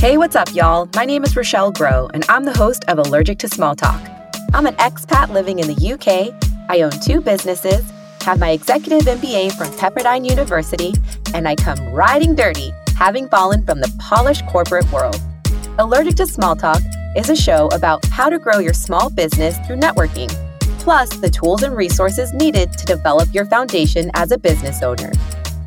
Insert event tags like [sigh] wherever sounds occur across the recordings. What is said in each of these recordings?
Hey, what's up, y'all? My name is Rochelle Grow, and I'm the host of Allergic to Small Talk. I'm an expat living in the UK. I own two businesses, have my executive MBA from Pepperdine University, and I come riding dirty, having fallen from the polished corporate world. Allergic to Small Talk is a show about how to grow your small business through networking, plus the tools and resources needed to develop your foundation as a business owner.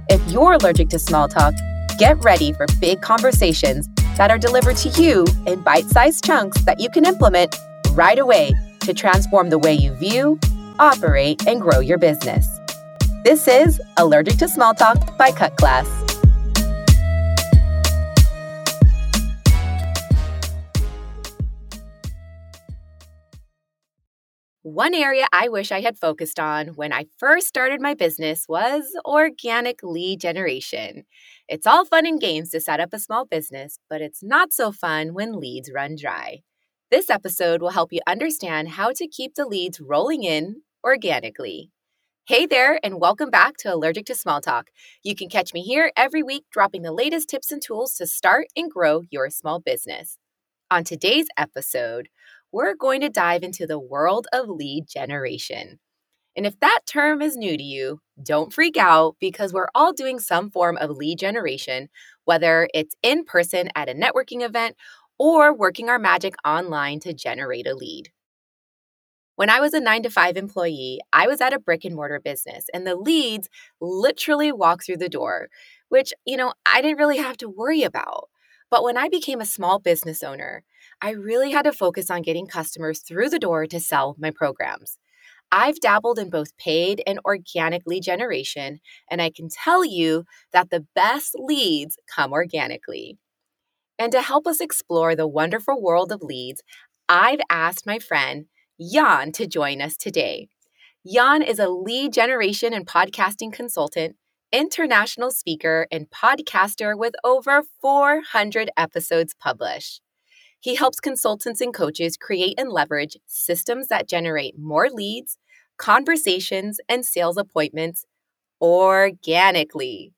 If you're allergic to small talk, get ready for big conversations that are delivered to you in bite sized chunks that you can implement right away to transform the way you view, operate, and grow your business. This is Allergic to Small Talk by Cut Class. One area I wish I had focused on when I first started my business was organic lead generation. It's all fun and games to set up a small business, but it's not so fun when leads run dry. This episode will help you understand how to keep the leads rolling in organically. Hey there, and welcome back to Allergic to Small Talk. You can catch me here every week dropping the latest tips and tools to start and grow your small business. On today's episode, we're going to dive into the world of lead generation. And if that term is new to you, don't freak out because we're all doing some form of lead generation, whether it's in person at a networking event or working our magic online to generate a lead. When I was a nine to five employee, I was at a brick and mortar business, and the leads literally walked through the door, which, you know, I didn't really have to worry about. But when I became a small business owner, I really had to focus on getting customers through the door to sell my programs. I've dabbled in both paid and organic lead generation, and I can tell you that the best leads come organically. And to help us explore the wonderful world of leads, I've asked my friend Jan to join us today. Jan is a lead generation and podcasting consultant, international speaker, and podcaster with over 400 episodes published. He helps consultants and coaches create and leverage systems that generate more leads, conversations, and sales appointments organically.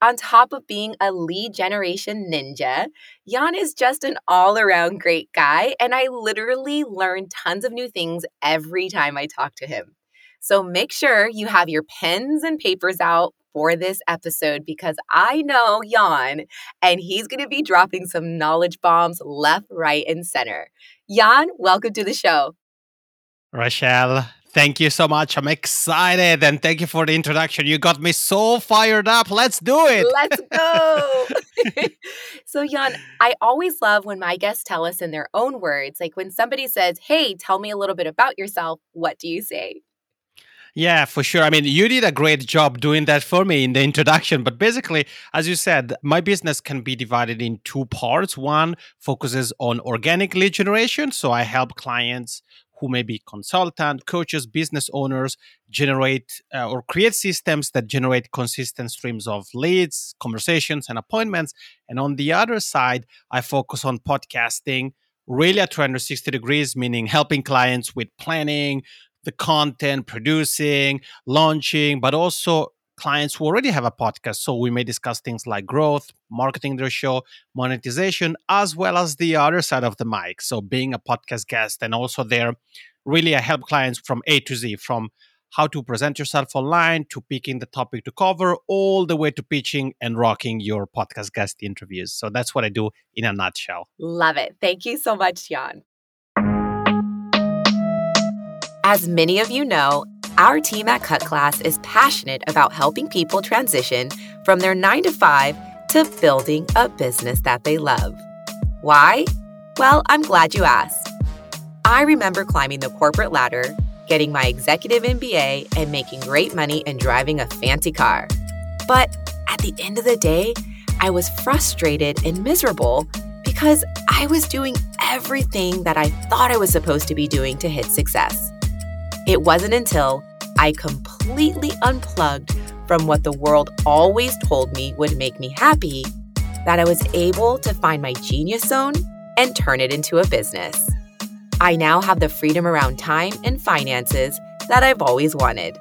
On top of being a lead generation ninja, Jan is just an all around great guy, and I literally learn tons of new things every time I talk to him. So make sure you have your pens and papers out for this episode because I know Jan and he's going to be dropping some knowledge bombs left, right, and center. Jan, welcome to the show. Rochelle, Thank you so much. I'm excited and thank you for the introduction. You got me so fired up. Let's do it. Let's go. [laughs] [laughs] so, Jan, I always love when my guests tell us in their own words. Like when somebody says, Hey, tell me a little bit about yourself, what do you say? Yeah, for sure. I mean, you did a great job doing that for me in the introduction. But basically, as you said, my business can be divided in two parts. One focuses on organic lead generation. So I help clients who may be consultant, coaches, business owners generate uh, or create systems that generate consistent streams of leads, conversations, and appointments. And on the other side, I focus on podcasting really at 360 degrees, meaning helping clients with planning, the content, producing, launching, but also clients who already have a podcast. So we may discuss things like growth, marketing their show, monetization, as well as the other side of the mic. So being a podcast guest and also there, really I help clients from A to Z, from how to present yourself online to picking the topic to cover, all the way to pitching and rocking your podcast guest interviews. So that's what I do in a nutshell. Love it. Thank you so much, Jan. As many of you know, our team at Cut Class is passionate about helping people transition from their nine to five to building a business that they love. Why? Well, I'm glad you asked. I remember climbing the corporate ladder, getting my executive MBA, and making great money and driving a fancy car. But at the end of the day, I was frustrated and miserable because I was doing everything that I thought I was supposed to be doing to hit success. It wasn't until I completely unplugged from what the world always told me would make me happy that I was able to find my genius zone and turn it into a business. I now have the freedom around time and finances that I've always wanted.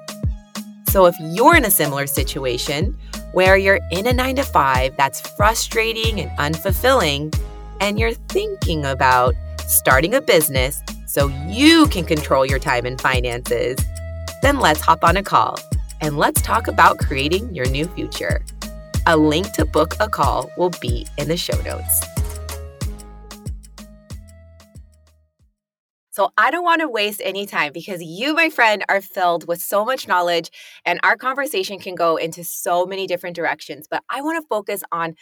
So if you're in a similar situation where you're in a nine to five that's frustrating and unfulfilling, and you're thinking about starting a business so you can control your time and finances, then let's hop on a call and let's talk about creating your new future. A link to book a call will be in the show notes. So I don't want to waste any time because you, my friend, are filled with so much knowledge and our conversation can go into so many different directions. But I want to focus on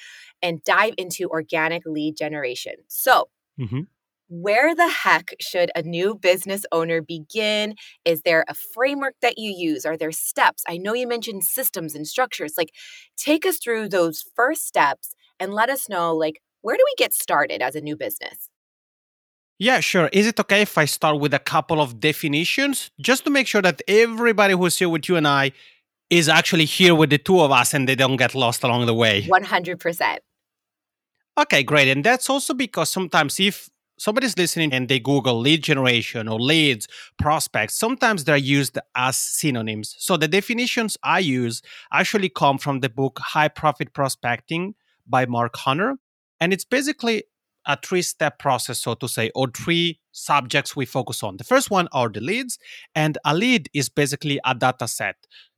and dive into organic lead generation. So, mm-hmm. Where the heck should a new business owner begin? Is there a framework that you use? Are there steps? I know you mentioned systems and structures. Like, take us through those first steps and let us know, like, where do we get started as a new business? Yeah, sure. Is it okay if I start with a couple of definitions just to make sure that everybody who's here with you and I is actually here with the two of us and they don't get lost along the way? 100%. Okay, great. And that's also because sometimes if somebody's listening and they Google lead generation or leads, prospects, sometimes they're used as synonyms. So the definitions I use actually come from the book High Profit Prospecting by Mark Hunter. And it's basically a three step process, so to say, or three subjects we focus on. The first one are the leads, and a lead is basically a data set.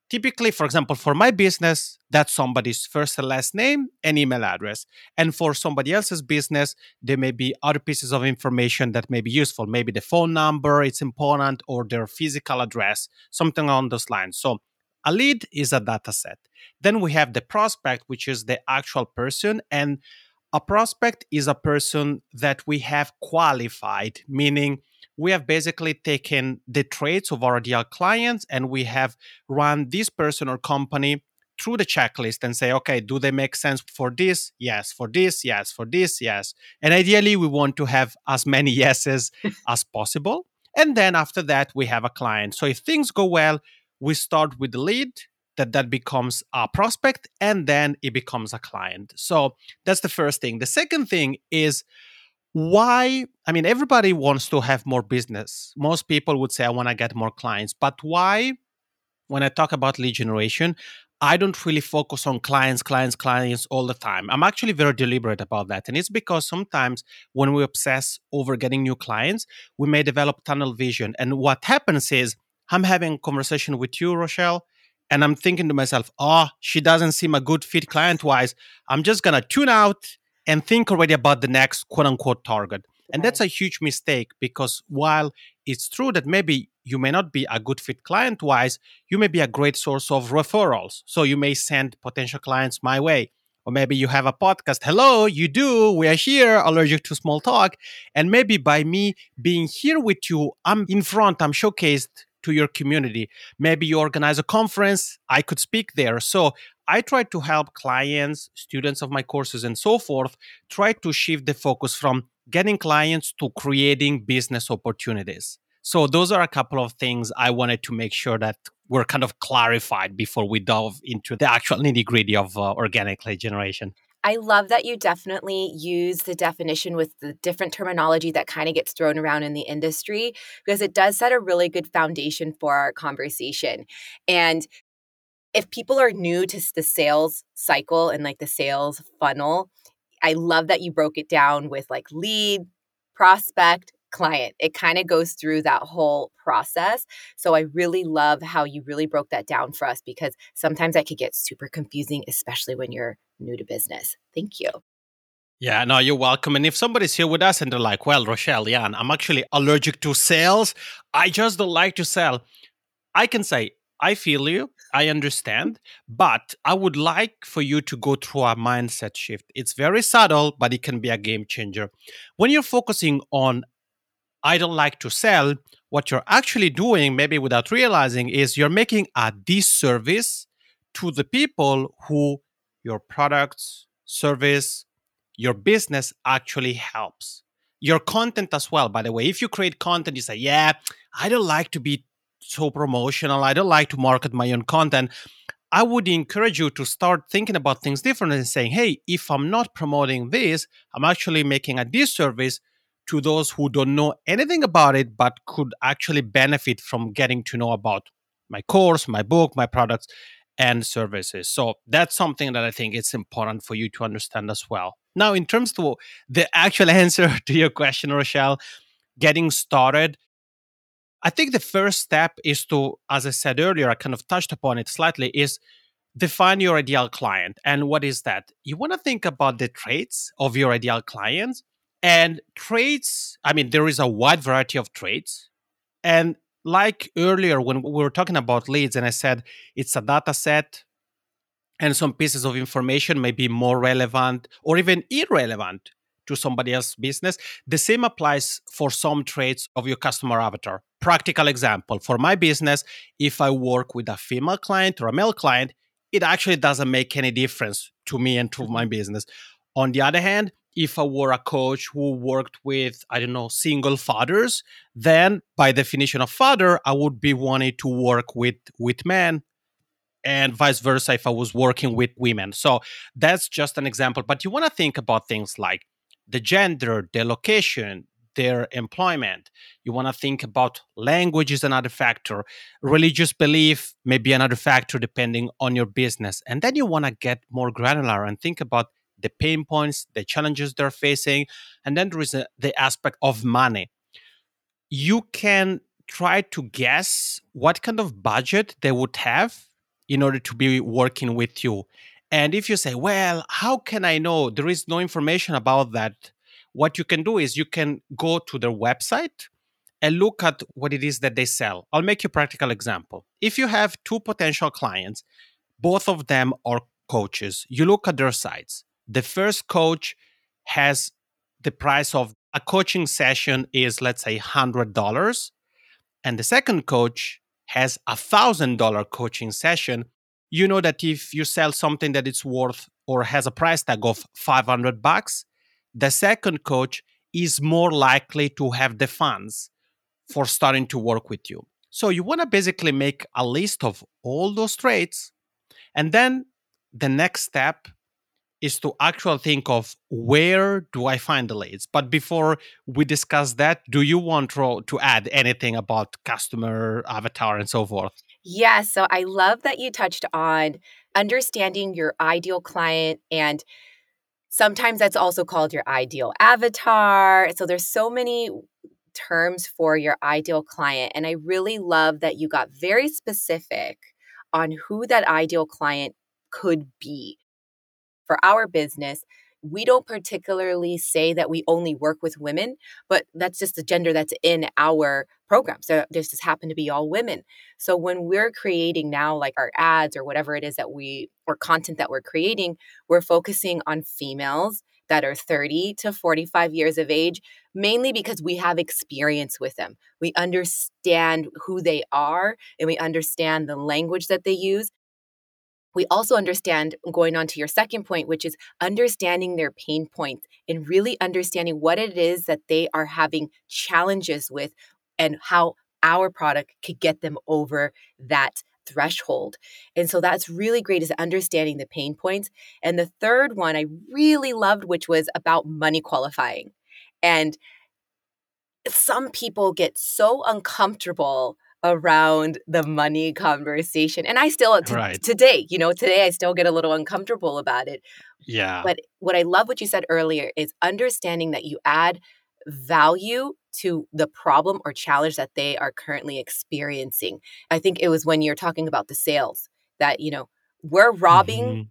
Typically, for example, for my business, that's somebody's first and last name and email address. And for somebody else's business, there may be other pieces of information that may be useful. Maybe the phone number, it's important, or their physical address, something along those lines. So a lead is a data set. Then we have the prospect, which is the actual person. And a prospect is a person that we have qualified, meaning we have basically taken the traits of our ideal clients and we have run this person or company through the checklist and say, okay, do they make sense for this? Yes. For this? Yes. For this? Yes. And ideally, we want to have as many [laughs] yeses as possible. And then after that, we have a client. So if things go well, we start with the lead that that becomes a prospect and then it becomes a client so that's the first thing the second thing is why i mean everybody wants to have more business. Most people would say i want to get more clients. But why when i talk about lead generation i don't really focus on clients clients clients all the time. I'm actually very deliberate about that and it's because sometimes when we obsess over getting new clients we may develop tunnel vision. And what happens is i'm having a conversation with you rochelle and I'm thinking to myself, oh, she doesn't seem a good fit client wise. I'm just to tune out and think already about the next quote unquote target. And that's a huge mistake because while it's true that maybe you may not be a good fit client wise, you may be a great source of referrals. So you may send potential clients my way. Or maybe you have a podcast. Hello, you do. We are here, allergic to small talk. And maybe by me being here with you, I'm in front, I'm showcased to your community. Maybe you organize a conference, I could speak there. So I try to help clients, students of my courses, and so forth, try to shift the focus from getting clients to creating business opportunities. So those are a couple of things I wanted to make sure that were kind of clarified before we dove into the actual nitty gritty of uh, organic lead generation. I love that you definitely use the definition with the different terminology that kind of gets thrown around in the industry because it does set a really good foundation for our conversation. And if people are new to the sales cycle and like the sales funnel, I love that you broke it down with like lead, prospect, client. It kind of goes through that whole process. So I really love how you really broke that down for us because sometimes that could get super confusing, especially when you're new to business. Thank you. Yeah, no, you're welcome. And if somebody's here with us and they're like, well, Rochelle, yeah, I'm actually allergic to sales, I just don't like to sell, I can say, I feel you, I understand, but I would like for you to go through a mindset shift. It's very subtle, but it can be a game changer. When you're focusing on I don't like to sell, what you're actually doing, maybe without realizing, is you're making a disservice to the people who your products, service, your business actually helps. Your content as well, by the way. If you create content, you say, Yeah, I don't like to be so promotional. I don't like to market my own content. I would encourage you to start thinking about things differently and saying, Hey, if I'm not promoting this, I'm actually making a disservice to those who don't know anything about it but could actually benefit from getting to know about my course, my book, my products and services. So that's something that I think it's important for you to understand as well. Now, in terms of the actual [laughs] answer to your question, Rochelle, getting started, I think the first step is to, as I said earlier, I kind of touched upon it slightly, is define your ideal client. And what is that? You want to think about the traits of your ideal client. And traits, I mean, there is a wide variety of traits. And like earlier when we were talking about leads, and I said it's a data set and some pieces of information may be more relevant or even irrelevant to somebody else's business. The same applies for some traits of your customer avatar. Practical example for my business, if I work with a female client or a male client, it actually doesn't make any difference to me and to my mm-hmm. business. On the other hand, if I were a coach who worked with, I don't know, single fathers, then by definition of father, I would be wanting to work with with men and vice versa if I was working with women. So that's just an example. But you want to think about things like the gender, the location, their employment. You want to think about language is another factor, religious belief may be another factor depending on your business. And then you want to get more granular and think about the pain points, the challenges they're facing. And then there is a, the aspect of money. You can try to guess what kind of budget they would have in order to be working with you. And if you say, well, how can I know? There is no information about that what you can do is you can go to their website and look at what it is that they sell. I'll make you a practical example. If you have two potential clients, both of them are coaches, you look at their sites. The first coach has the price of a coaching session is let's say $100 and the second coach has a $1000 coaching session you know that if you sell something that it's worth or has a price tag of 500 bucks the second coach is more likely to have the funds for starting to work with you. So you want to basically make a list of all those traits. And then the next step is to actually think of where do I find the leads. But before we discuss that, do you want to, add anything about customer avatar and so forth? Yeah, so I love that you touched on understanding your ideal client and Sometimes that's also called your ideal avatar. So there's so many terms for your ideal client. And I really love that you got very specific on who that ideal client could be. For our business, we don't particularly say that we only work with women, but that's just the gender that's in our program. So this just happen to be all women. So when we're creating now like our ads or whatever it is that we or content that we're creating, we're focusing on females that are 30 to 45 years of age, mainly because we have experience with them. We understand who they are and we understand the language that they use we also understand going on to your second point which is understanding their pain points and really understanding what it is that they are having challenges with and how our product could get them over that threshold. And so that's really great is understanding the pain points. And the third one I really loved which was about money qualifying. And some people get so uncomfortable around the money conversation. And I still, t- right. today, you know, today I still get a little uncomfortable about it. Yeah. But what I love what you said earlier is understanding that you add value to the problem or challenge that they are currently experiencing. I think it was when you're talking about the sales that, you know, we're robbing mm-hmm.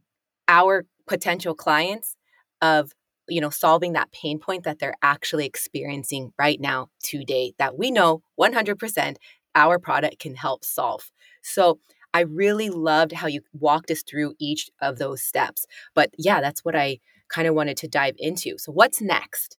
our potential clients of you know solving that pain point that they're actually experiencing right now today that we know 100% our product can help solve. So I really loved how you walked us through each of those steps. But yeah, that's what I kind of wanted to dive into. So what's next?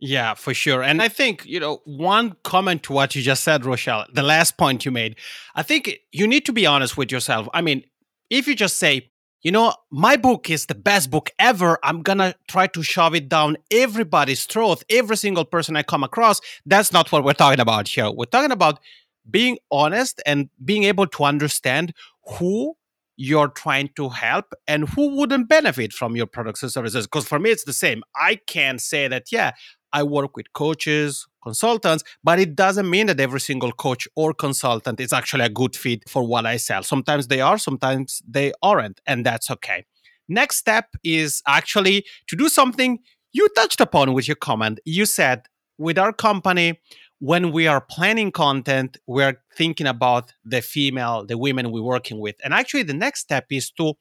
Yeah, for sure. And I think, you know, one comment to what you just said, Rochelle, the last point you made, I think you need to be honest with yourself. I mean, if you just say, you know, my book is the best book ever, I'm gonna try to shove it down everybody's throat, every single person I come across, that's not what we're talking about here. We're talking about being honest and being able to understand who you're trying to help and who wouldn't benefit from your products and services. Because for me, it's the same. I can say that, yeah, I work with coaches, consultants, but it doesn't mean that every single coach or consultant is actually a good fit for what I sell. Sometimes they are, sometimes they aren't, and that's okay. next step is actually to do something you touched upon with your comment. You said with our company, when we are planning content, we're thinking about the female, the women we're working with. And actually, the next step is to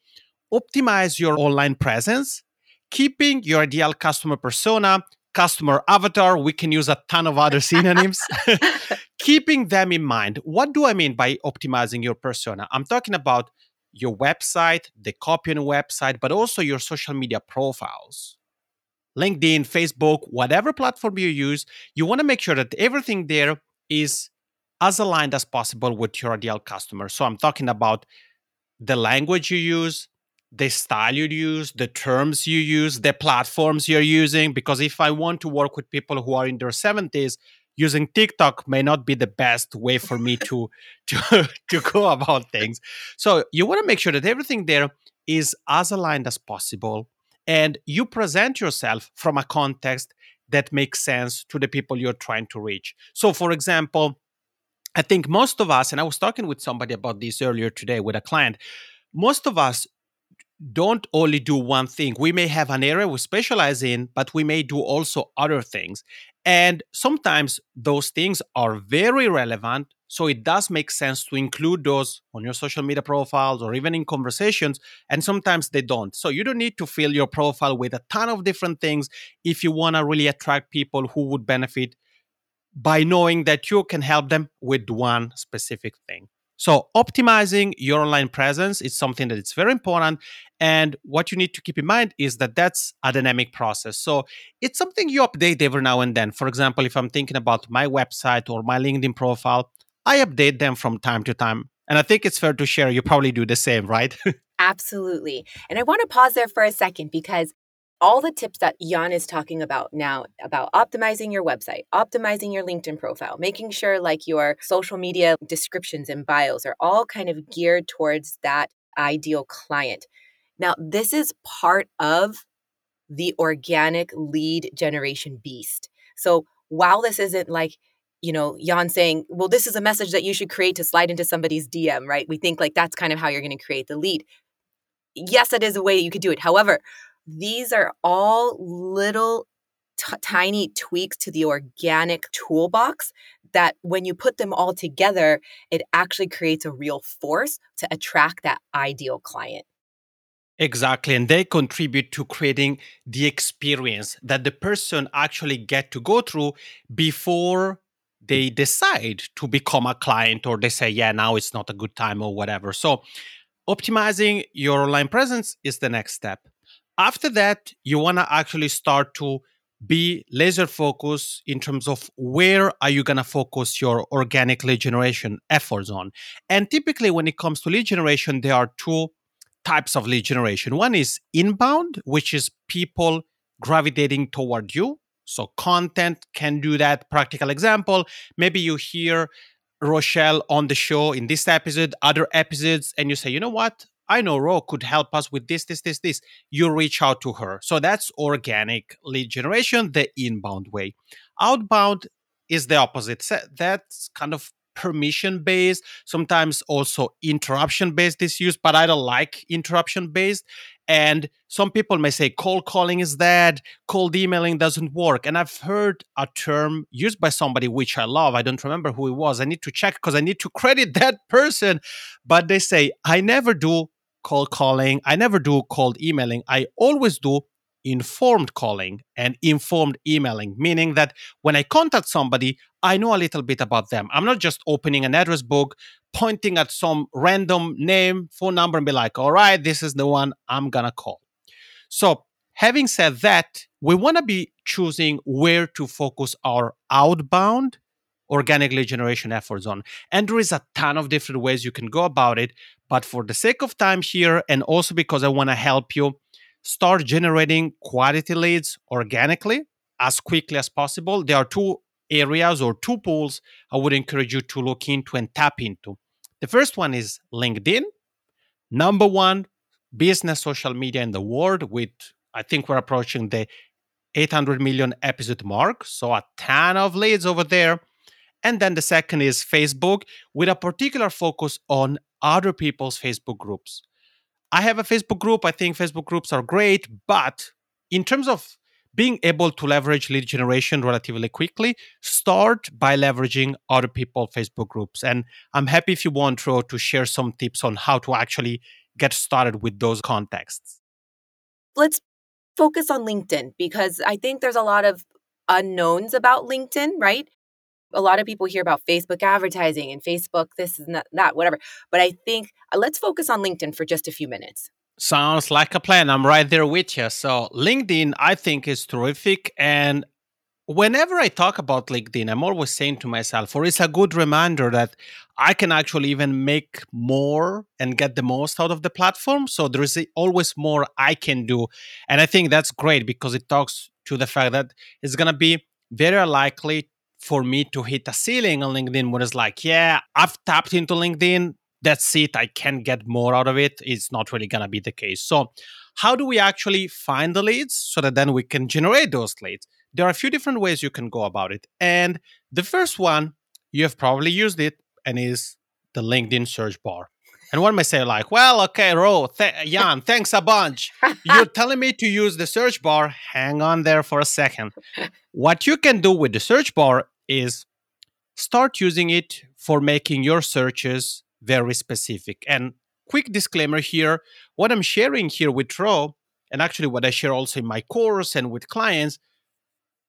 optimize your online presence, keeping your ideal customer persona, customer avatar. We can use a ton of other synonyms. [laughs] keeping them in mind. What do I mean by optimizing your persona? I'm talking about your website, the copy on website, but also your social media profiles. LinkedIn, Facebook, whatever platform you use, you want to make sure that everything there is as aligned as possible with your ideal customer. So I'm talking about the language you use, the style you use, the terms you use, the platforms you're using. Because if I want to work with people who are in their 70s, using TikTok may not be the best way for me to [laughs] to to go about things. So you want to make sure that everything there is as aligned as possible and you present yourself from a context that makes sense to the people you're trying to reach. So for example, I think most of us and I was talking with somebody about this earlier today with a client, most of us don't only do one thing. We may have an area we specialize in, but we may do also other things. And sometimes those things are very relevant. So it does make sense to include those on your social media profiles or even in conversations. And sometimes they don't. So you don't need to fill your profile with a ton of different things if you want to really attract people who would benefit by knowing that you can help them with one specific thing. So optimizing your online presence is something that it's very important. And what you need to keep in mind is that that's a dynamic process. So it's something you update every now and then. For example, if I'm thinking about my website or my LinkedIn profile, I update them from time to time. And I think it's fair to share you probably do the same, right? [laughs] Absolutely. And I want to pause there for a second because all the tips that Jan is talking about now about optimizing your website, optimizing your LinkedIn profile, making sure like your social media descriptions and bios are all kind of geared towards that ideal client. Now, this is part of the organic lead generation beast. So, while this isn't like, you know, Jan saying, well, this is a message that you should create to slide into somebody's DM, right? We think like that's kind of how you're going to create the lead. Yes, that is a way you could do it. However, these are all little t- tiny tweaks to the organic toolbox that when you put them all together, it actually creates a real force to attract that ideal client. Exactly. And they contribute to creating the experience that the person actually get to go through before they decide to become a client or they say, yeah, now it's not a good time or whatever. So optimizing your online presence is the next step. After that, you want to actually start to be laser focused in terms of where are you going to focus your organic lead generation efforts on. And typically, when it comes to lead generation, there are two types of lead generation. One is inbound, which is people gravitating toward you. So, content can do that. Practical example maybe you hear Rochelle on the show in this episode, other episodes, and you say, you know what? I know Ro could help us with this, this, this, this. You reach out to her. So that's organic lead generation, the inbound way. Outbound is the opposite. That's kind of permission based, sometimes also interruption based is used, but I don't like interruption based. And some people may say cold calling is dead, cold emailing doesn't work. And I've heard a term used by somebody which I love. I don't remember who it was. I need to check because I need to credit [laughs] that person. But they say, I never do cold calling. I never do cold emailing. I always do informed calling and informed emailing, meaning that when I contact somebody, I know a little bit about them. I'm not just opening an address book, pointing at some random name, phone number, and be like, all right, this is the one I'm going to call. So, having said that, we want to be choosing where to focus our outbound organic lead generation efforts on. And there is a ton of different ways you can go about it. But for the sake of time here, and also because I want to help you start generating quality leads organically as quickly as possible, there are two areas or two pools I would encourage you to look into and tap into. The first one is LinkedIn, number one business social media in the world, with I think we're approaching the 800 million episode mark. So a ton of leads over there. And then the second is Facebook with a particular focus on other people's Facebook groups. I have a Facebook group. I think Facebook groups are great, but in terms of being able to leverage lead generation relatively quickly, start by leveraging other people Facebook groups. And I'm happy if you want Ro to share some tips on how to actually get started with those contexts. Let's focus on LinkedIn because I think there's a lot of unknowns about LinkedIn, right? A lot of people hear about Facebook advertising and Facebook this and that, whatever. But I think uh, let's focus on LinkedIn for just a few minutes. Sounds like a plan. I'm right there with you. So, LinkedIn, I think, is terrific. And whenever I talk about LinkedIn, I'm always saying to myself, or it's a good reminder that I can actually even make more and get the most out of the platform. So there is always more I can do. And I think that's great because it talks to the fact that it's going to be very likely for me to hit a ceiling on LinkedIn where it's like, yeah, I've tapped into LinkedIn. That's it. I can't get more out of it. It's not really going to be the case. So, how do we actually find the leads so that then we can generate those leads? there are a few different ways you can go about it. And the first one, you have probably used it, and is the LinkedIn search bar. And one may say, like, well, okay, Ro, th- Jan, thanks a bunch. You're [laughs] telling me to use the search bar. Hang on there for a second. What you can do with the search bar is start using it for making your searches very specific. And quick disclaimer here what I'm sharing here with Ro, and actually what I share also in my course and with clients,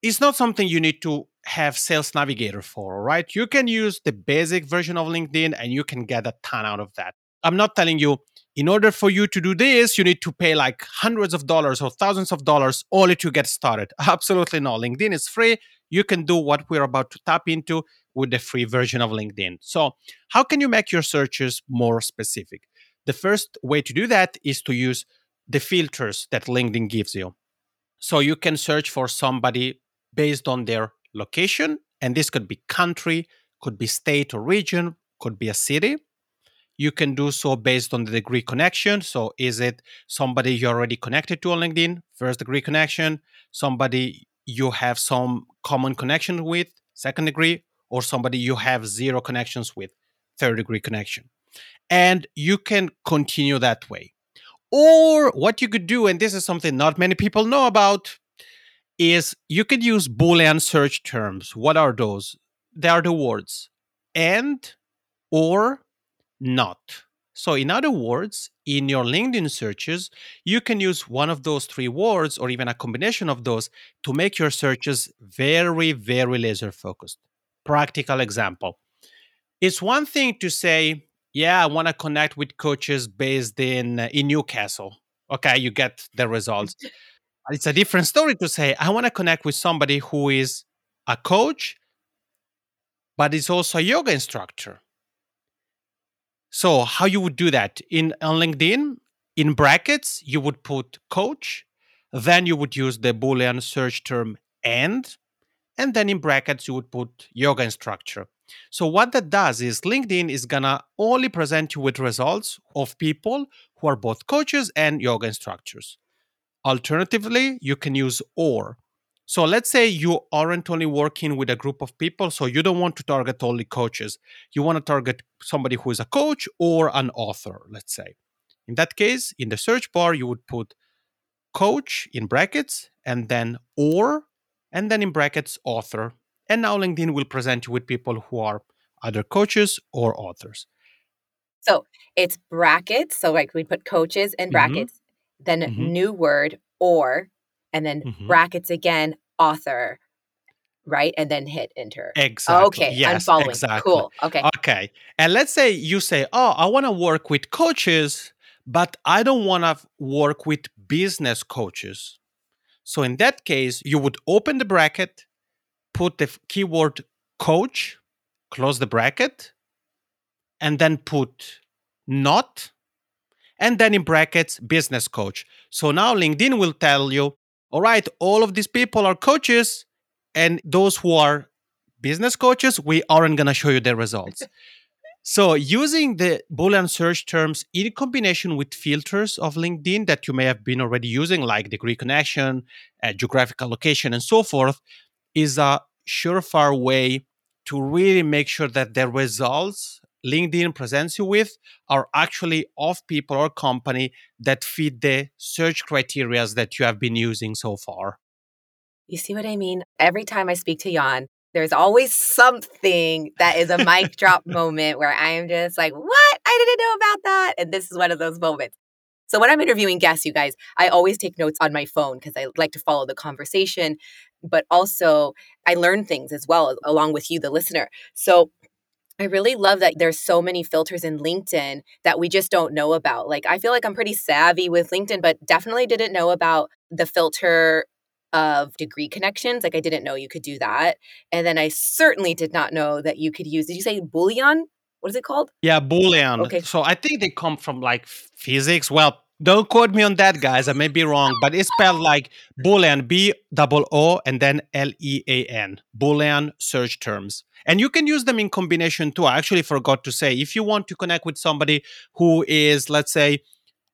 is not something you need to have Sales Navigator for, right? You can use the basic version of LinkedIn and you can get a ton out of that. I'm not telling you, in order for you to do this, you need to pay like hundreds of dollars or thousands of dollars only to get started. [laughs] Absolutely not. LinkedIn is free. You can do what we're about to tap into with the free version of LinkedIn. So, how can you make your searches more specific? The first way to do that is to use the filters that LinkedIn gives you. So, you can search for somebody based on their location. And this could be country, could be state or region, could be a city. You can do so based on the degree connection. So, is it somebody you're already connected to on LinkedIn, first degree connection, somebody you have some common connection with, second degree, or somebody you have zero connections with, third degree connection. And you can continue that way. Or what you could do, and this is something not many people know about, is you could use Boolean search terms. What are those? They are the words and, or, not. So, in other words, in your LinkedIn searches, you can use one of those three words or even a combination of those to make your searches very, very laser focused. Practical example it's one thing to say, yeah, I want to connect with coaches based in, uh, in Newcastle. Okay, you get the results. [laughs] It's a different story to say, I want to connect with somebody who is a coach, but is also a yoga instructor. So, how you would do that in on LinkedIn? In brackets, you would put coach, then you would use the Boolean search term and, and then in brackets you would put yoga instructor. So what that does is LinkedIn is gonna only present you with results of people who are both coaches and yoga instructors. Alternatively, you can use or. So let's say you aren't only working with a group of people, so you don't want to target only coaches. You want to target somebody who is a coach or an author, let's say. In that case, in the search bar, you would put coach in brackets and then or, and then in brackets author. And now LinkedIn will present you with people who are either coaches or authors. So it's brackets. So like we put coaches in mm-hmm. brackets, then mm-hmm. new word or, and then mm-hmm. brackets again, author, right? And then hit enter. Exactly. Okay. Yes, I'm following. Exactly. Cool. Okay. Okay. And let's say you say, oh, I want to work with coaches, but I don't want to work with business coaches. So in that case, you would open the bracket, put the keyword coach, close the bracket, and then put not and then in brackets, business coach. So now LinkedIn will tell you, all right, all of these people are coaches, and those who are business coaches, we aren't going to show you their results. [laughs] so using the Boolean search terms in combination with filters of LinkedIn that you may have been already using, like degree connection, uh, geographical location, and so forth, is a surefire way to really make sure that the results LinkedIn presents you with are actually of people or company that fit the search criteria that you have been using so far. You see what I mean? Every time I speak to Jan, there's always something that is a mic [laughs] drop moment where I am just like, what? I didn't know about that. And this is one of those moments. So when I'm interviewing guests, you guys, I always take notes on my phone because I like to follow the conversation, but also I learn things as well along with you, the listener. So I really love that there's so many filters in LinkedIn that we just don't know about. Like I feel like I'm pretty savvy with LinkedIn, but definitely didn't know about the filter of degree connections. Like I didn't know you could do that. And then I certainly did not know that you could use, did you say Boolean? What is it called? Yeah, Boolean. Okay. So I think they come from like physics. Well, don't quote me on that, guys. I may be wrong, but it's spelled like Boolean, B double O, and then L E A N, Boolean search terms. And you can use them in combination too. I actually forgot to say if you want to connect with somebody who is, let's say,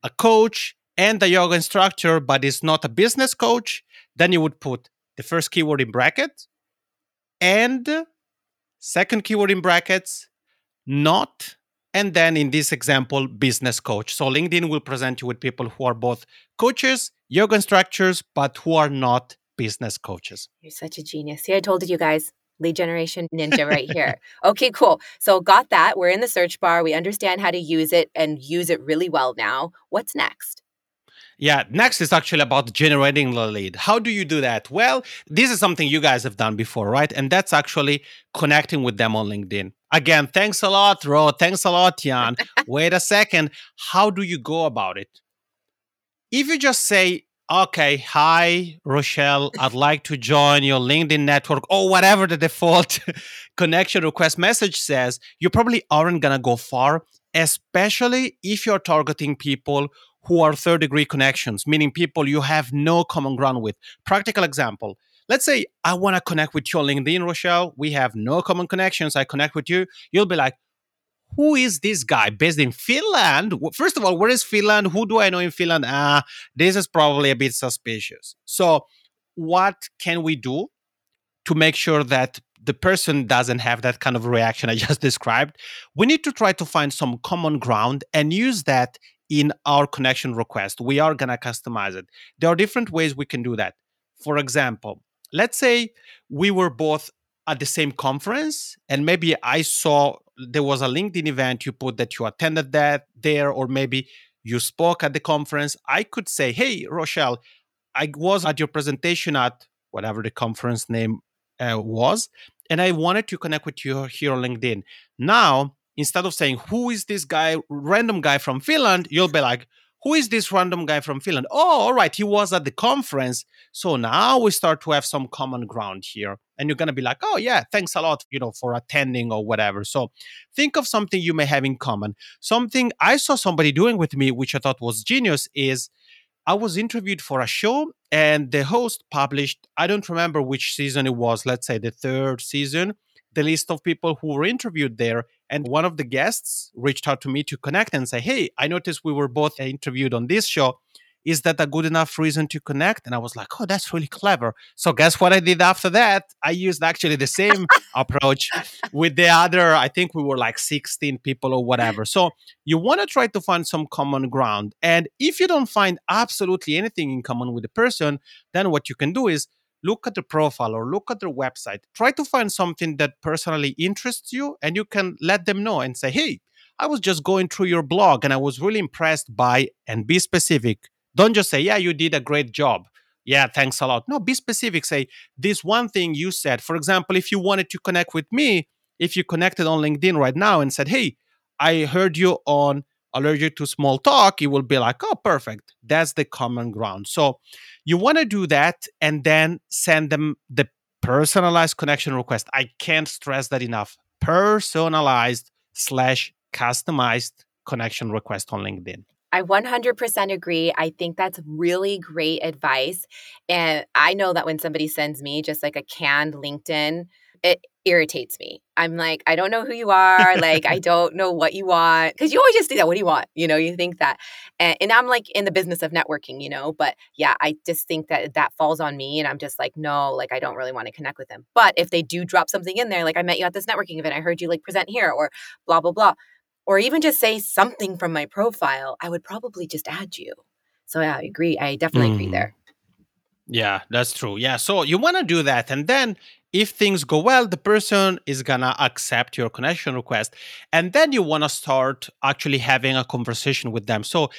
a coach and a yoga instructor, but is not a business coach, then you would put the first keyword in brackets and second keyword in brackets, not, and then in this example, business coach. So LinkedIn will present you with people who are both coaches, yoga instructors, but who are not business coaches. You're such a genius. See, I told you guys, lead generation ninja right here. [laughs] okay, cool. So got that. We're in the search bar. We understand how to use it and use it really well now. What's next? Yeah, next is actually about generating the lead. How do you do that? Well, this is something you guys have done before, right? And that's actually connecting with them on LinkedIn. Again, thanks a lot, Ro. Thanks a lot, Jan. [laughs] Wait a second. How do you go about it? If you just say, okay, hi, Rochelle, I'd like to join your LinkedIn network or whatever the default [laughs] connection request message says, you probably aren't going to go far, especially if you're targeting people who are third degree connections, meaning people you have no common ground with. Practical example. Let's say I want to connect with you on LinkedIn, Rochelle. We have no common connections. I connect with you. You'll be like, who is this guy based in Finland? First of all, where is Finland? Who do I know in Finland? Ah, this is probably a bit suspicious. So, what can we do to make sure that the person doesn't have that kind of reaction I [laughs] just described? We need to try to find some common ground and use that in our connection request. We are going to customize it. There are different ways we can do that. For example, let's say we were both at the same conference and maybe I saw there was a LinkedIn event you put that you attended that there or maybe you spoke at the conference. I could say, "Hey, Rochelle, I was at your presentation at whatever the conference name uh, was, and I wanted to connect with you here on LinkedIn. Now, instead of saying who is this guy random guy from finland? you'll be like who is this random guy from finland? Oh all right he was at the conference. So now we start to have some common ground here. And you're going to be like oh yeah thanks a lot you know for attending or whatever. So think of something you may have in common. Something i saw somebody doing with me which i thought was genius is I was interviewed for a show and the host published, I don't remember which season it was, let's say the third season, the list of people who were interviewed there. And one of the guests reached out to me to connect and say, Hey, I noticed we were both uh, interviewed on this show is that a good enough reason to connect? And I was like, oh, that's really clever. So guess what I did after that? I used actually the same [laughs] approach with the other, I think we were like 16 people or whatever. So you want to try to find some common ground. And if you don't find absolutely anything in common with the person, then what you can do is look at the profile or look at their website. Try to find something that personally interests you and you can let them know and say, hey, I was just going through your blog and I was really impressed by, and be specific don't just say, yeah, you did a great job. Yeah, thanks a lot. No, be specific. Say, this one thing you said. For example, if you wanted to connect with me, if you connected on LinkedIn right now and said, hey, I heard you on allergic to small talk, you will be like, oh, perfect. That's the common ground. So you want to do that and then send them the personalized connection request. I can't stress that enough. Personalized slash customized connection request on LinkedIn. I 100% agree. I think that's really great advice. And I know that when somebody sends me just like a canned LinkedIn, it irritates me. I'm like, I don't know who you are. like, I [laughs] don't know what you want. Because you always just think that. What do you want? You know, you think that. And, and, I'm like in the business of networking, you know, but yeah, I just think that that falls on me. And I'm just like, no, like, I don't really want to connect with them. But if they do drop something in there, like, I met you at this networking event, I heard you like present here or blah, blah, blah, or even just say something from my profile, I would probably just add you. So yeah, I agree. I definitely mm. agree there. Yeah, that's true. Yeah. So you want to do that. And then if things go well, the person is going to accept your connection request. And then you want to start actually having a conversation with them. So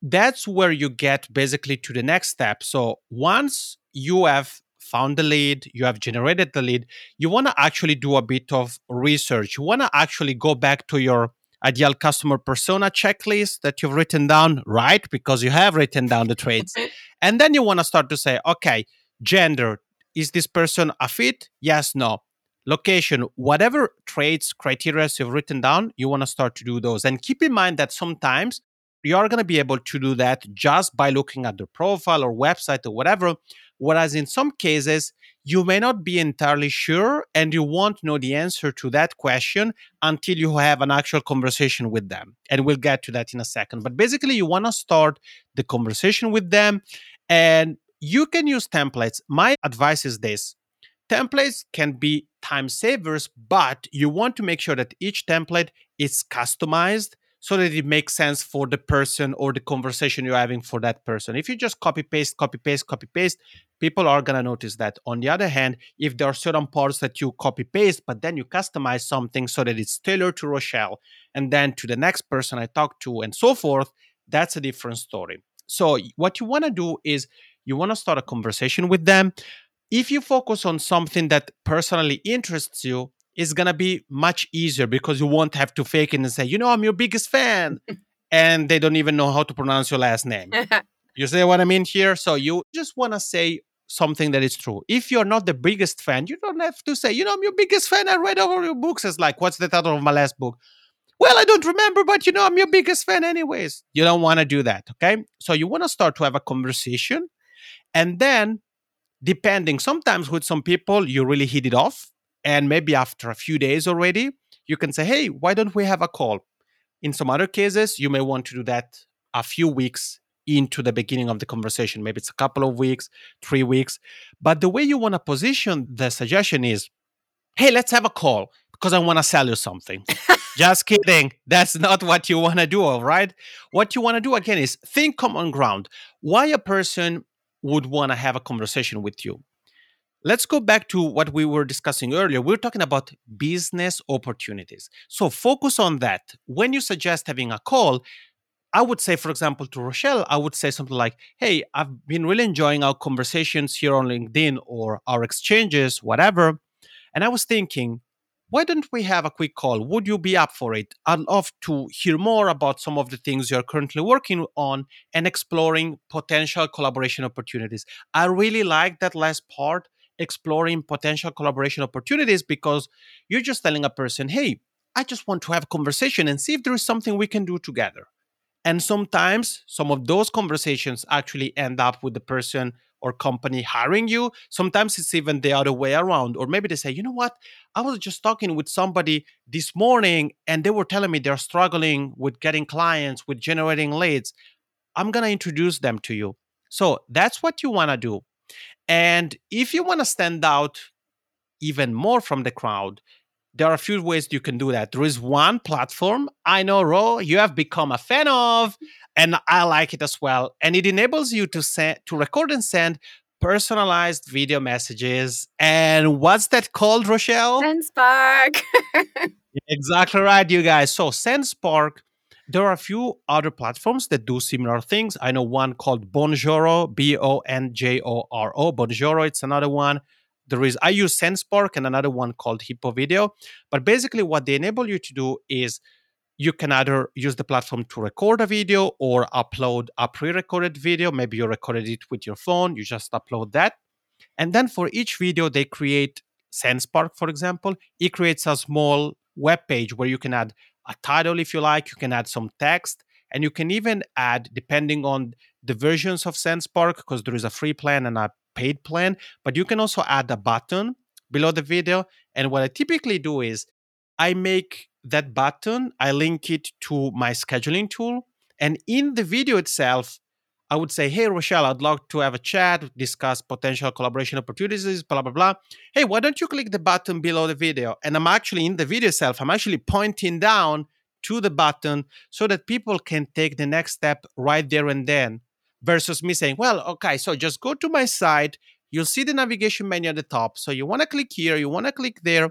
that's where you get basically to the next step. So once you have found the lead, you have generated the lead, you want to actually do a bit of research. You want to actually go back to your ideal customer persona checklist that you've written down, right? Because you have written down the traits. [laughs] and then you want to start to say, okay, gender, is this person a fit? Yes, no. Location, whatever traits, criteria you've written down, you want to start to do those. And keep in mind that sometimes you are going to be able to do that just by looking at their profile or website or whatever. Whereas in some cases, you may not be entirely sure and you won't know the answer to that question until you have an actual conversation with them. And we'll get to that in a second. But basically, you want to start the conversation with them and you can use templates. My advice is this templates can be time savers, but you want to make sure that each template is customized so that it makes sense for the person or the conversation you're having for that person. If you just copy paste, copy paste, copy paste, people are going to notice that. On the other hand, if there are certain parts that you copy paste, but then you customize something so that it's tailored to Rochelle and then to the next person I talk to and so forth, that's a different story. So, what you want to do is you want to start a conversation with them. If you focus on something that personally interests you, it's going to be much easier because you won't have to fake it and say, you know, I'm your biggest fan. [laughs] and they don't even know how to pronounce your last name. [laughs] you see what I mean here? So you just want to say something that is true. If you're not the biggest fan, you don't have to say, you know, I'm your biggest fan. I read all your books. It's like, what's the title of my last book? Well, I don't remember, but you know, I'm your biggest fan anyways. You don't want to do that. Okay. So you want to start to have a conversation. And then, depending, sometimes with some people, you really hit it off and maybe after a few days already, you can say, hey, why don't we have a call? In some other cases, you may want to do that a few weeks into the beginning of the conversation. Maybe it's a couple of weeks, three weeks. But the way you want to position the suggestion is, hey, let's have a call because I want to sell you something. [laughs] Just kidding. That's not what you want to do, all right? What you want to do again is think common ground. Why a person would want to have a conversation with you? let's go back to what we were discussing earlier. We are talking about business opportunities. So focus on that. When you suggest having a call, I would say, for example, to Rochelle, I would say something like, Hey, I've been really enjoying our conversations here on LinkedIn or our exchanges, whatever. And I was thinking, why don't we have a quick call? Would you be up for it? I'd love to hear more about some of the things you're currently working on and exploring potential collaboration opportunities. I really like that last part exploring potential collaboration opportunities because you're just telling a person, hey, I just want to have a conversation and see if there is something we can do together. And sometimes some of those conversations actually end up with the person or company hiring you. Sometimes it's even the other way around. Or maybe they say, you know what? I was just talking with somebody this morning and they were telling me they're struggling with getting clients, with generating leads. I'm going to introduce them to you. So that's what you want to do. And if you want to stand out even more from the crowd, there are a few ways you can do that. There is one platform I know, Ro, you have become a fan of, and I like it as well. And it enables you to send to record and send personalized video messages. And what's that called, Rochelle? SendSpark. [laughs] exactly right, you guys. So SendSpark there are a few other platforms that do similar things. I know one called Bonjoro, B O N J O R O. Bonjoro, it's another one. There is I use SendSpark and another one called Hippo Video. But basically, what they enable you to do is you can either use the platform to record a video or upload a pre-recorded video. Maybe you recorded it with your phone, you just upload that. And then for each video, they create SendSpark, for example, it creates a small web page where you can add a title if you like. You can add some text, and you can even add, depending on the versions of SendSpark, because there is a free plan and a paid plan, but you can also add a button below the video. And what I typically do is I make that button, I link it to my scheduling tool. And in the video itself, I would say, Hey, Rochelle, I'd love to have a chat, discuss potential collaboration opportunities, blah, blah, blah. Hey, why don't you click the button below the video? And I'm actually in the video itself, I'm actually pointing down to the button so that people can take the next step right there and then versus me saying, well, okay, so just go to my site. You'll see the navigation menu at the top. So you want to click here, you want to click there.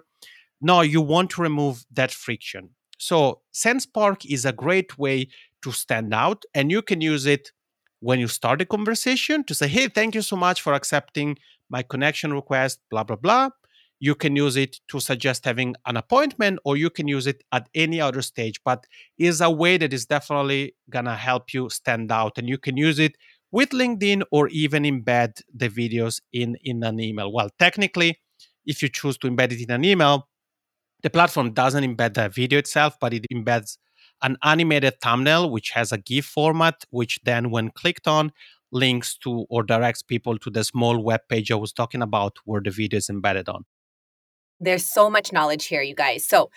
No, you want to remove that friction. So SendSpark is a great way to stand out, and you can use it when you start a conversation to say, hey, thank you so much for accepting my connection request, blah, blah, blah. You can use it to suggest having an appointment, or you can use it at any other stage, but is a way that is definitely gonna help you stand out. And you can use it with LinkedIn or even embed the videos in, in an email. Well, technically, if you choose to embed it in an email, the platform doesn't embed the video itself, but it embeds an animated thumbnail which has a GIF format, which then, when clicked on, links to or directs people to the small web page I was talking about where the video is embedded on. There's so much knowledge here, you guys. So,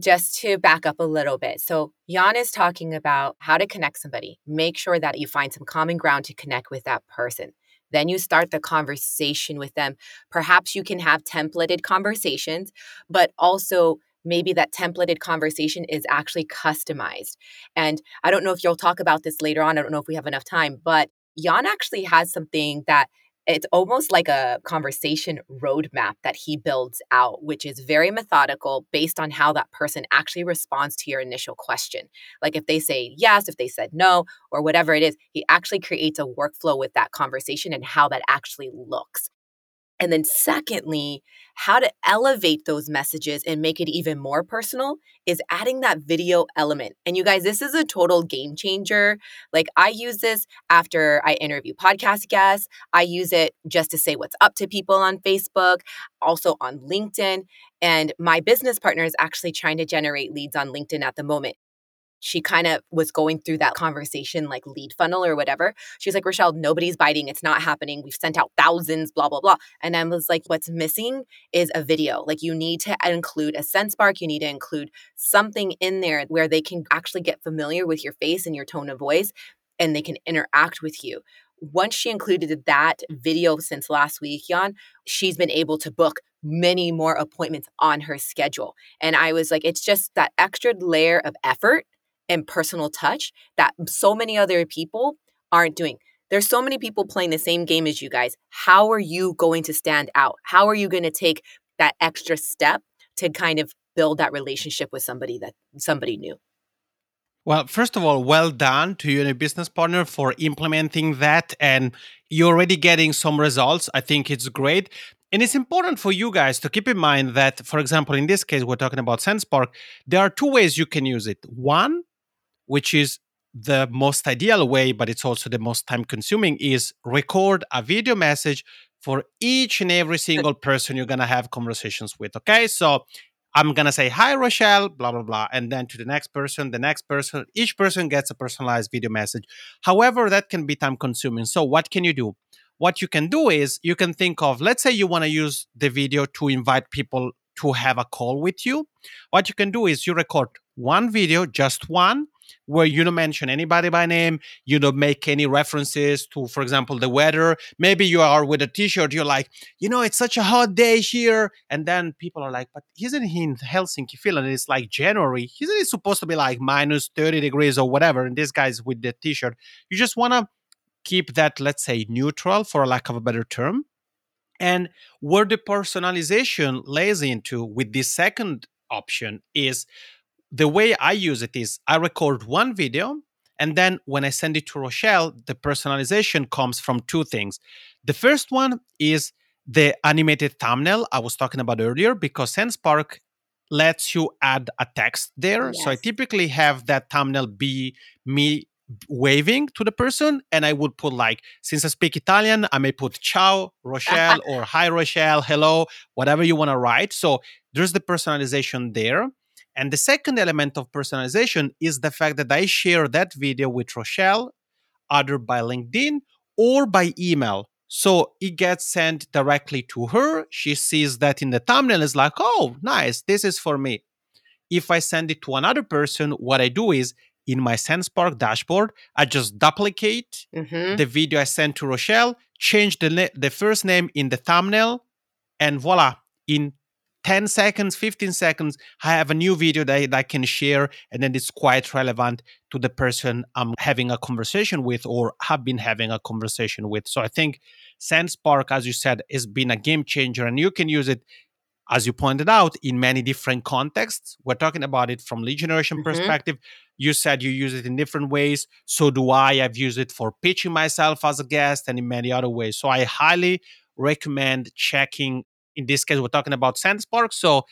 just to back up a little bit. So, Yann is talking about how to connect somebody. Make sure that you find some common ground to connect with that person. Then you start the conversation with them. Perhaps you can have templated conversations, but also maybe that templated conversation is actually customized. And I don't know if you'll talk about this later on. I don't know if we have enough time, but Yann actually has something that it's almost like a conversation roadmap that he builds out, which is very methodical based on how that person actually responds to your initial question. Like if they say yes, if they said no, or whatever it is, he actually creates a workflow with that conversation and how that actually looks. And then, secondly, how to elevate those messages and make it even more personal is adding that video element. And you guys, this is a total game changer. Like, I use this after I interview podcast guests, I use it just to say what's up to people on Facebook, also on LinkedIn. And my business partner is actually trying to generate leads on LinkedIn at the moment she kind of was going through that conversation like lead funnel or whatever. She's like, Rochelle, nobody's biting. It's not happening. We've sent out thousands, blah, blah, blah. And I was like, what's missing is a video. Like you need to include a SendSpark. You need to include something in there where they can actually get familiar with your face and your tone of voice and they can interact with you. Once she included that video since last week, Yann, she's been able to book many more appointments on her schedule. And I was like, it's just that extra layer of effort and personal touch that so many other people aren't doing. There's so many people playing the same game as you guys. How are you going to stand out? How are you going to take that extra step to kind of build that relationship with somebody that somebody new? Well, first of all, well done to you and your business partner for implementing that. And you're already getting some results. I think it's great. And it's important for you guys to keep in mind that, for example, in this case, we're talking about SendSpark. There are two ways you can use it. One which is the most ideal way, but it's also the most time consuming, is record a video message for each and every single person you're going to have conversations with. Okay. So I'm going to say, Hi, Rochelle, blah, blah, blah. And then to the next person, the next person, each person gets a personalized video message. However, that can be time consuming. So what can you do? What you can do is you can think of, let's say you want to use the video to invite people to have a call with you. What you can do is you record one video, just one, where you don't mention anybody by name, you don't make any references to, for example, the weather. Maybe you are with a t-shirt, you're like, you know, it's such a hot day here. And then people are like, but isn't he in Helsinki, Finland? It's like January. Isn't it supposed to be like minus 30 degrees or whatever? And this guy's with the t-shirt. You just want to keep that, let's say, neutral for a lack of a better term. And where the personalization lays into with this second option is the way I use it is I record one video, and then when I send it to Rochelle, the personalization comes from two things. The first one is the animated thumbnail I was talking about earlier, because SendSpark lets you add a text there. Yes. So I typically have that thumbnail be me waving to the person and i would put like since i speak italian i may put ciao rochelle [laughs] or hi rochelle hello whatever you want to write so there's the personalization there and the second element of personalization is the fact that I share that video with Rochelle, either by LinkedIn or by email. So it gets sent directly to her. She sees that in the thumbnail is like, oh, nice, this is for me. If I send it to another person, what I do is in my SendSpark dashboard, I just duplicate mm-hmm. the video I sent to Rochelle, change the, na- the first name in the thumbnail, and voila, in 10 seconds, 15 seconds, I have a new video that I can share, and then it's quite relevant to the person I'm having a conversation with or have been having a conversation with. So I think SendSpark, as you said, has been a game changer, and you can use it as you pointed out, in many different contexts. We're talking about it from lead generation mm-hmm. perspective. You said you use it in different ways. So do I. I've used it for pitching myself as a guest and in many other ways. So I highly recommend checking. In this case, we're talking about SendSpark. So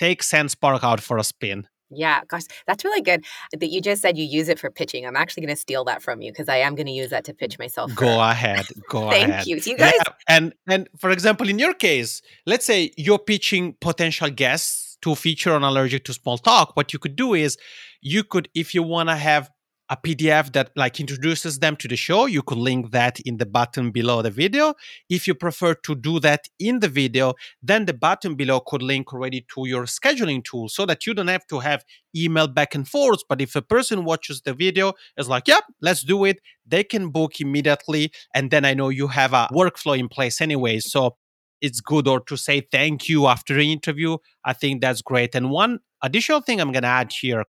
take SendSpark out for a spin. Yeah, gosh, that's really good that you just said you use it for pitching. I'm actually going to steal that from you because I am going to use that to pitch myself. Go ahead. [laughs] Go Thank ahead. you. So you guys yeah. and and for example, in your case, let's say you're pitching potential guests to feature on allergic to small talk. What you could do is you could if you want to have a PDF that like introduces them to the show, you could link that in the button below the video. If you prefer to do that in the video, then the button below could link already to your scheduling tool so that you don't have to have email back and forth. But if a person watches the video, is like, yep, let's do it, they can book immediately. And then I know you have a workflow in place anyway. So it's good or to say thank you after the interview. I think that's great. And one additional thing I'm going to add here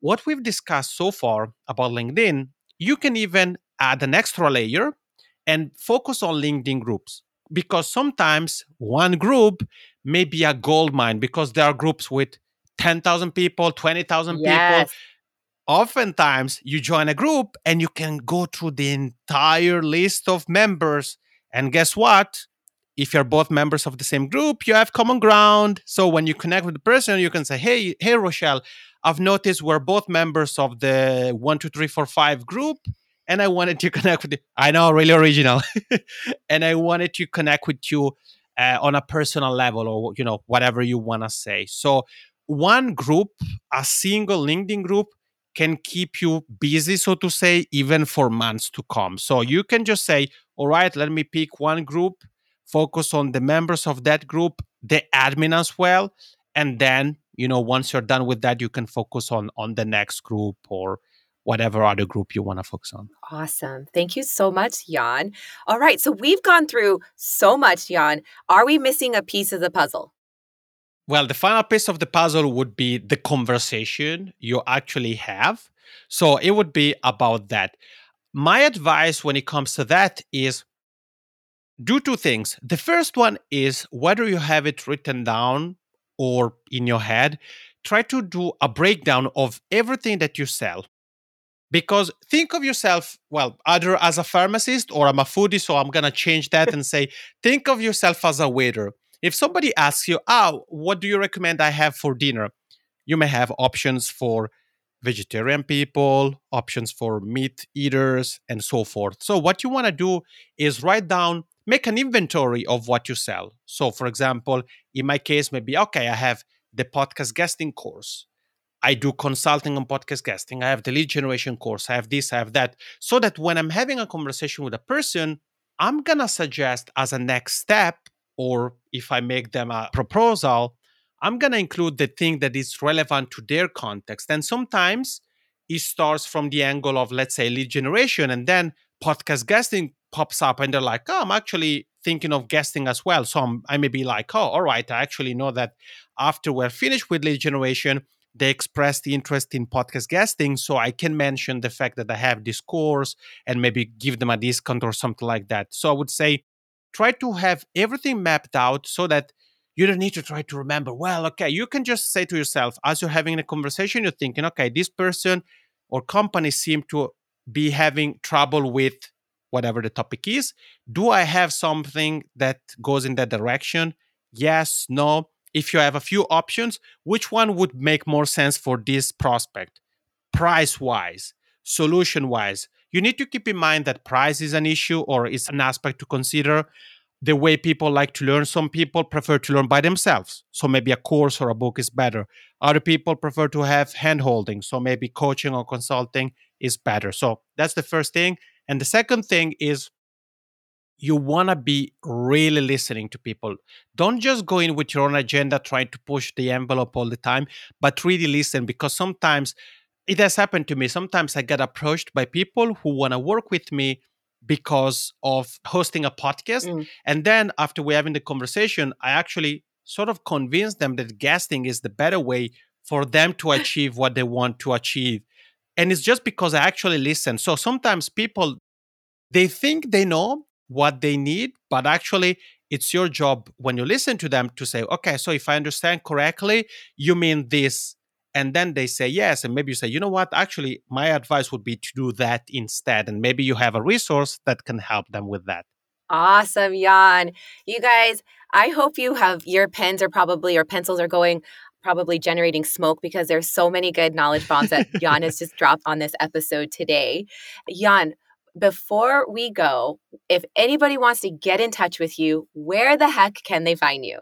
what we've discussed so far about LinkedIn, you can even add an extra layer and focus on LinkedIn groups because sometimes one group may be a gold mine because there are groups with 10,000 people, 20,000 yes. people. Oftentimes, you join a group and you can go through the entire list of members. And guess what? If you're both members of the same group, you have common ground. So when you connect with the person, you can say, "Hey, hey, Rochelle, I've noticed we're both members of the one, two, three, four, five group, and I wanted to [laughs] connect with you. I know, really original, [laughs] and I wanted to connect with you uh, on a personal level, or you know, whatever you want to say. So, one group, a single LinkedIn group, can keep you busy, so to say, even for months to come. So you can just say, "All right, let me pick one group." Focus on the members of that group, the admin as well, and then you know once you're done with that you can focus on on the next group or whatever other group you want to focus on. Awesome. Thank you so much, Yann. All right. So we've gone through so much, Yann. Are we missing a piece of the puzzle? Well, the final piece of the puzzle would be the conversation you actually have. So it would be about that. My advice when it comes to that is do two things. The first one is whether you have it written down or in your head, try to do a breakdown of everything that you sell. Because think of yourself, well, either as a pharmacist or I'm a foodie, so I'm going to change that and say, think of yourself as a waiter. If somebody asks you, oh, what do you recommend I have for dinner? You may have options for vegetarian people, options for meat eaters, and so forth. So, what you want to do is write down make an inventory of what you sell. So, for example, in my case, maybe, okay, I have the podcast guesting course. I do consulting on podcast guesting. I have the lead generation course. I have this, I have that. So that when I'm having a conversation with a person, I'm going to suggest as a next step, or if I make them a proposal, I'm going to include the thing that is relevant to their context. And sometimes it starts from the angle of, let's say, lead generation. And then podcast guesting pops up and they're like, oh, I'm actually thinking of guesting as well. So I'm, I may be like, oh, all right, I actually know that after we're finished with lead generation, they expressed the interest in podcast guesting. So I can mention the fact that I have this course and maybe give them a discount or something like that. So I would say try to have everything mapped out so that you don't need to try to remember, well, okay, you can just say to yourself as you're having a conversation, you're thinking, okay, this person or company seem to be having trouble with whatever the topic is. Do I have something that goes in that direction? Yes, no. If you have a few options, which one would make more sense for this prospect? Price wise, solution wise. You need to keep in mind that price is an issue or is an aspect to consider. The way people like to learn, some people prefer to learn by themselves. So maybe a course or a book is better. Other people prefer to have hand holding. So maybe coaching or consulting is better. So that's the first thing. And the second thing is you want to be really listening to people. Don't just go in with your own agenda, trying to push the envelope all the time, but really listen because sometimes it has happened to me. Sometimes I get approached by people who want to work with me because of hosting a podcast. Mm. And then after we're having the conversation, I actually sort of convince them that guesting is the better way for them to achieve what they want to achieve. And it's just because I actually listen. So sometimes people they think they know what they need, but actually it's your job when you listen to them to say, okay, so if I understand correctly, you mean this. And then they say yes. And maybe you say, you know what? Actually, my advice would be to do that instead. And maybe you have a resource that can help them with that. Awesome, Yann. You guys, I hope you have your pens are probably or pencils are going probably generating smoke because there's so many good knowledge bombs that [laughs] Yann has just dropped on this episode today. Yann, before we go, if anybody wants to get in touch with you, where the heck can they find you?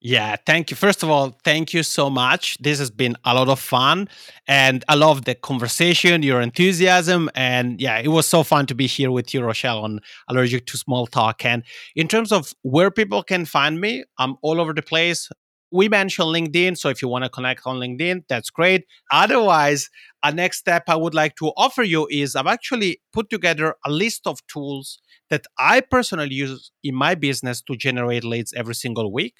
Yeah, thank you. First of all, thank you so much. This has been a lot of fun and I love the conversation, your enthusiasm. And yeah, it was so fun to be here with you, Rochelle, on Allergic to Small Talk. And in terms of where people can find me, I'm all over the place we mentioned LinkedIn. So if you want to connect on LinkedIn, that's great. Otherwise, a next step I would like to offer you is I've actually put together a list of tools that I personally use in my business to generate leads every single week.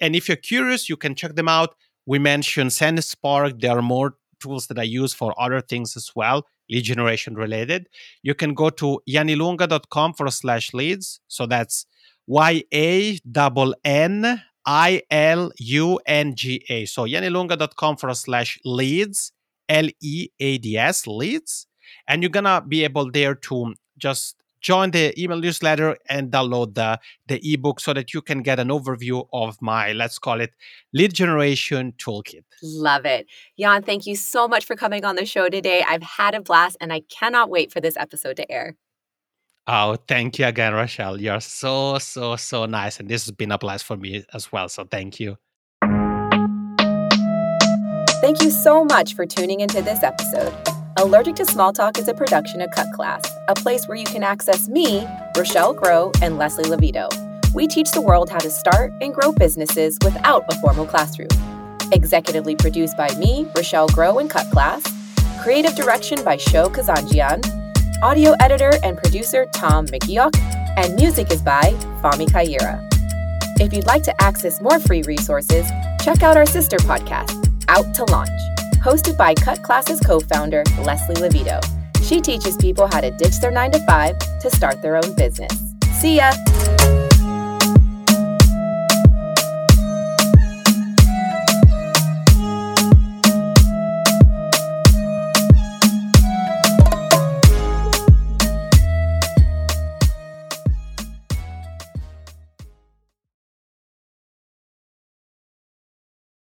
And if you're curious, you can check them out. We mentioned SendSpark. There are more tools that I use for other things as well, lead generation related. You can go to yannilunga.com forward slash leads. So that's Y A N I L U N G A. So yannilunga.com forward slash leads, L E A D S, leads. And you're going to be able there to just join the email newsletter and download the, the ebook so that you can get an overview of my, let's call it, lead generation toolkit. Love it. Yann, thank you so much for coming on the show today. I've had a blast and I cannot wait for this episode to air. Oh, thank you again, Rochelle. You're so, so, so nice. And this has been a blast for me as well. So thank you. Thank you so much for tuning into this episode. Allergic to Small Talk is a production of Cut Class, a place where you can access me, Rochelle Grow, and Leslie Levito. We teach the world how to start and grow businesses without a formal classroom. Executively produced by me, Rochelle Grow, and Cut Class. Creative direction by Sho Kazanjian audio editor and producer Tom McGeoch, and music is by Fami Kaira. If you'd like to access more free resources, check out our sister podcast, Out to Launch, hosted by Cut Classes co founder, Leslie Levito. She teaches people how to ditch their 9 to 5 to start their own business. See ya!